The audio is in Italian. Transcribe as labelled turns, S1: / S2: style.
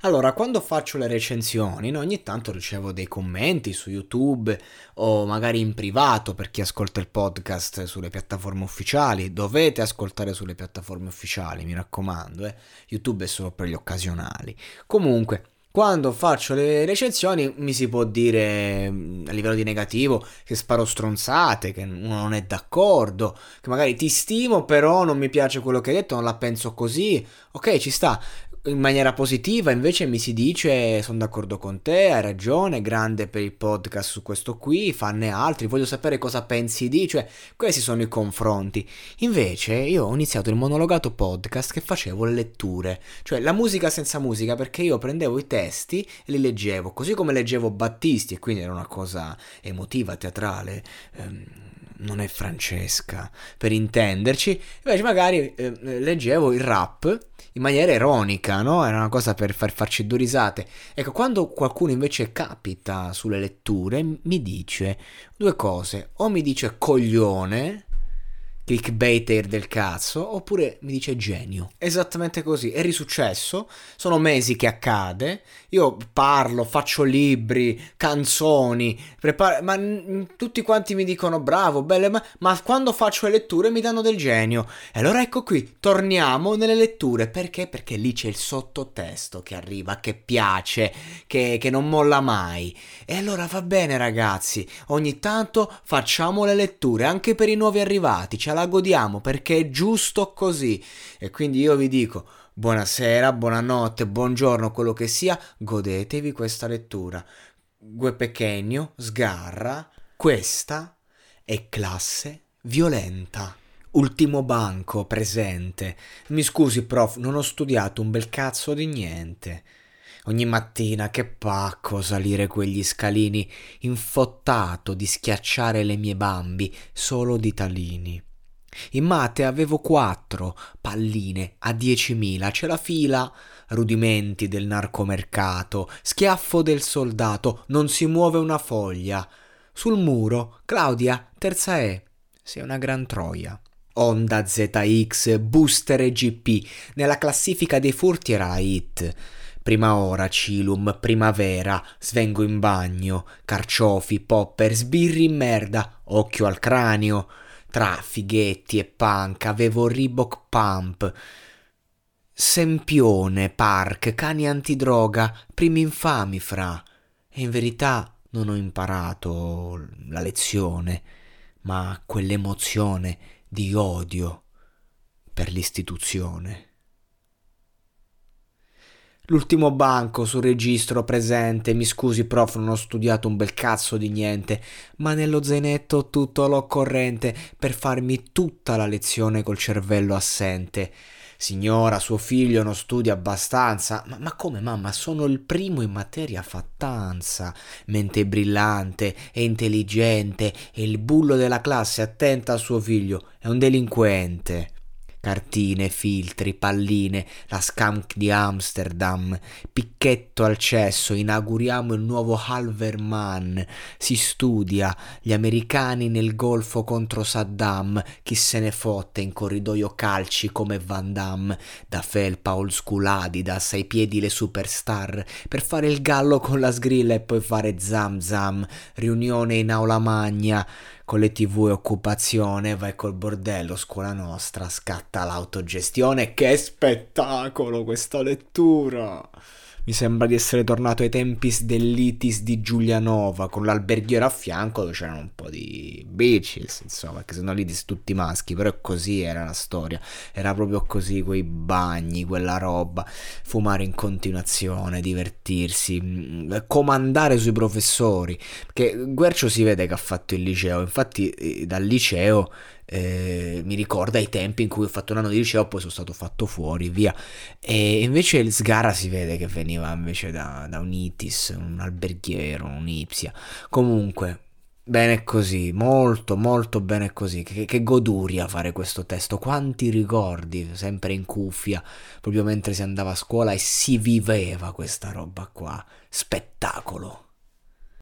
S1: Allora, quando faccio le recensioni, no, ogni tanto ricevo dei commenti su YouTube o magari in privato per chi ascolta il podcast sulle piattaforme ufficiali. Dovete ascoltare sulle piattaforme ufficiali, mi raccomando, eh. YouTube è solo per gli occasionali. Comunque, quando faccio le recensioni mi si può dire mm, a livello di negativo che sparo stronzate, che uno non è d'accordo, che magari ti stimo però non mi piace quello che hai detto, non la penso così. Ok, ci sta in maniera positiva invece mi si dice sono d'accordo con te, hai ragione, grande per il podcast su questo qui, fanne altri, voglio sapere cosa pensi di, cioè questi sono i confronti. Invece io ho iniziato il monologato podcast che facevo le letture, cioè la musica senza musica perché io prendevo i testi e li leggevo, così come leggevo Battisti e quindi era una cosa emotiva, teatrale. Ehm, non è Francesca, per intenderci, invece magari eh, leggevo il rap in maniera ironica, no? Era una cosa per far farci due risate. Ecco, quando qualcuno invece capita sulle letture, mi dice due cose. O mi dice coglione, clickbaiter del cazzo, oppure mi dice genio. Esattamente così, è risuccesso, sono mesi che accade, io parlo, faccio libri, canzoni, preparo, ma n- tutti quanti mi dicono bravo, belle, ma, ma quando faccio le letture mi danno del genio. E allora ecco qui, torniamo nelle letture, perché? Perché lì c'è il sottotesto che arriva, che piace, che, che non molla mai. E allora va bene ragazzi, ogni tanto facciamo le letture, anche per i nuovi arrivati, ce la godiamo perché è giusto così. E quindi io vi dico buonasera, buonanotte, buongiorno, quello che sia, godetevi questa lettura. Gue Pechegno sgarra, questa è classe violenta. Ultimo banco presente. Mi scusi, prof, non ho studiato un bel cazzo di niente. Ogni mattina che pacco salire quegli scalini, infottato di schiacciare le mie bambi solo di talini. In mate avevo quattro palline a diecimila, c'è la fila, rudimenti del narcomercato, schiaffo del soldato, non si muove una foglia. Sul muro, Claudia, terza E, sei una gran troia. Honda ZX, Booster e GP, nella classifica dei furti era hit. Prima ora, Cilum, primavera, svengo in bagno, carciofi, popper, sbirri in merda, occhio al cranio tra fighetti e punk, avevo Reebok Pump, Sempione, Park, cani antidroga, primi infami fra. E in verità non ho imparato la lezione, ma quell'emozione di odio per l'istituzione. L'ultimo banco sul registro presente, mi scusi prof, non ho studiato un bel cazzo di niente, ma nello zainetto tutto l'occorrente per farmi tutta la lezione col cervello assente. Signora, suo figlio non studia abbastanza. Ma, ma, come mamma? Sono il primo in materia fattanza. Mente brillante e intelligente e il bullo della classe attenta a suo figlio. È un delinquente cartine, filtri, palline, la skunk di Amsterdam, picchetto al cesso, inauguriamo il nuovo Halverman, si studia, gli americani nel golfo contro Saddam, chi se ne fotte in corridoio calci come Van Damme, da felpa old school Adidas ai piedi le superstar, per fare il gallo con la sgrilla e poi fare zam zam, riunione in aula magna, con le tv e occupazione, vai col bordello, scuola nostra, scatta l'autogestione, che spettacolo questa lettura! Mi sembra di essere tornato ai tempi dell'Itis di Giulianova, con l'alberghiero a fianco dove c'erano un po' di bitches, insomma, perché sono l'Itis tutti maschi, però così era la storia. Era proprio così, quei bagni, quella roba, fumare in continuazione, divertirsi, mm, comandare sui professori. Perché Guercio si vede che ha fatto il liceo, infatti eh, dal liceo eh, mi ricorda i tempi in cui ho fatto un anno di liceo, poi sono stato fatto fuori, via. E invece il Sgara si vede che veniva invece da, da un ITIS, un alberghiero, un Ipsia. Comunque, Bene così, molto molto bene così. Che, che, goduria fare questo testo. Quanti ricordi, sempre in cuffia, proprio mentre si andava a scuola e si viveva questa roba qua. Spettacolo.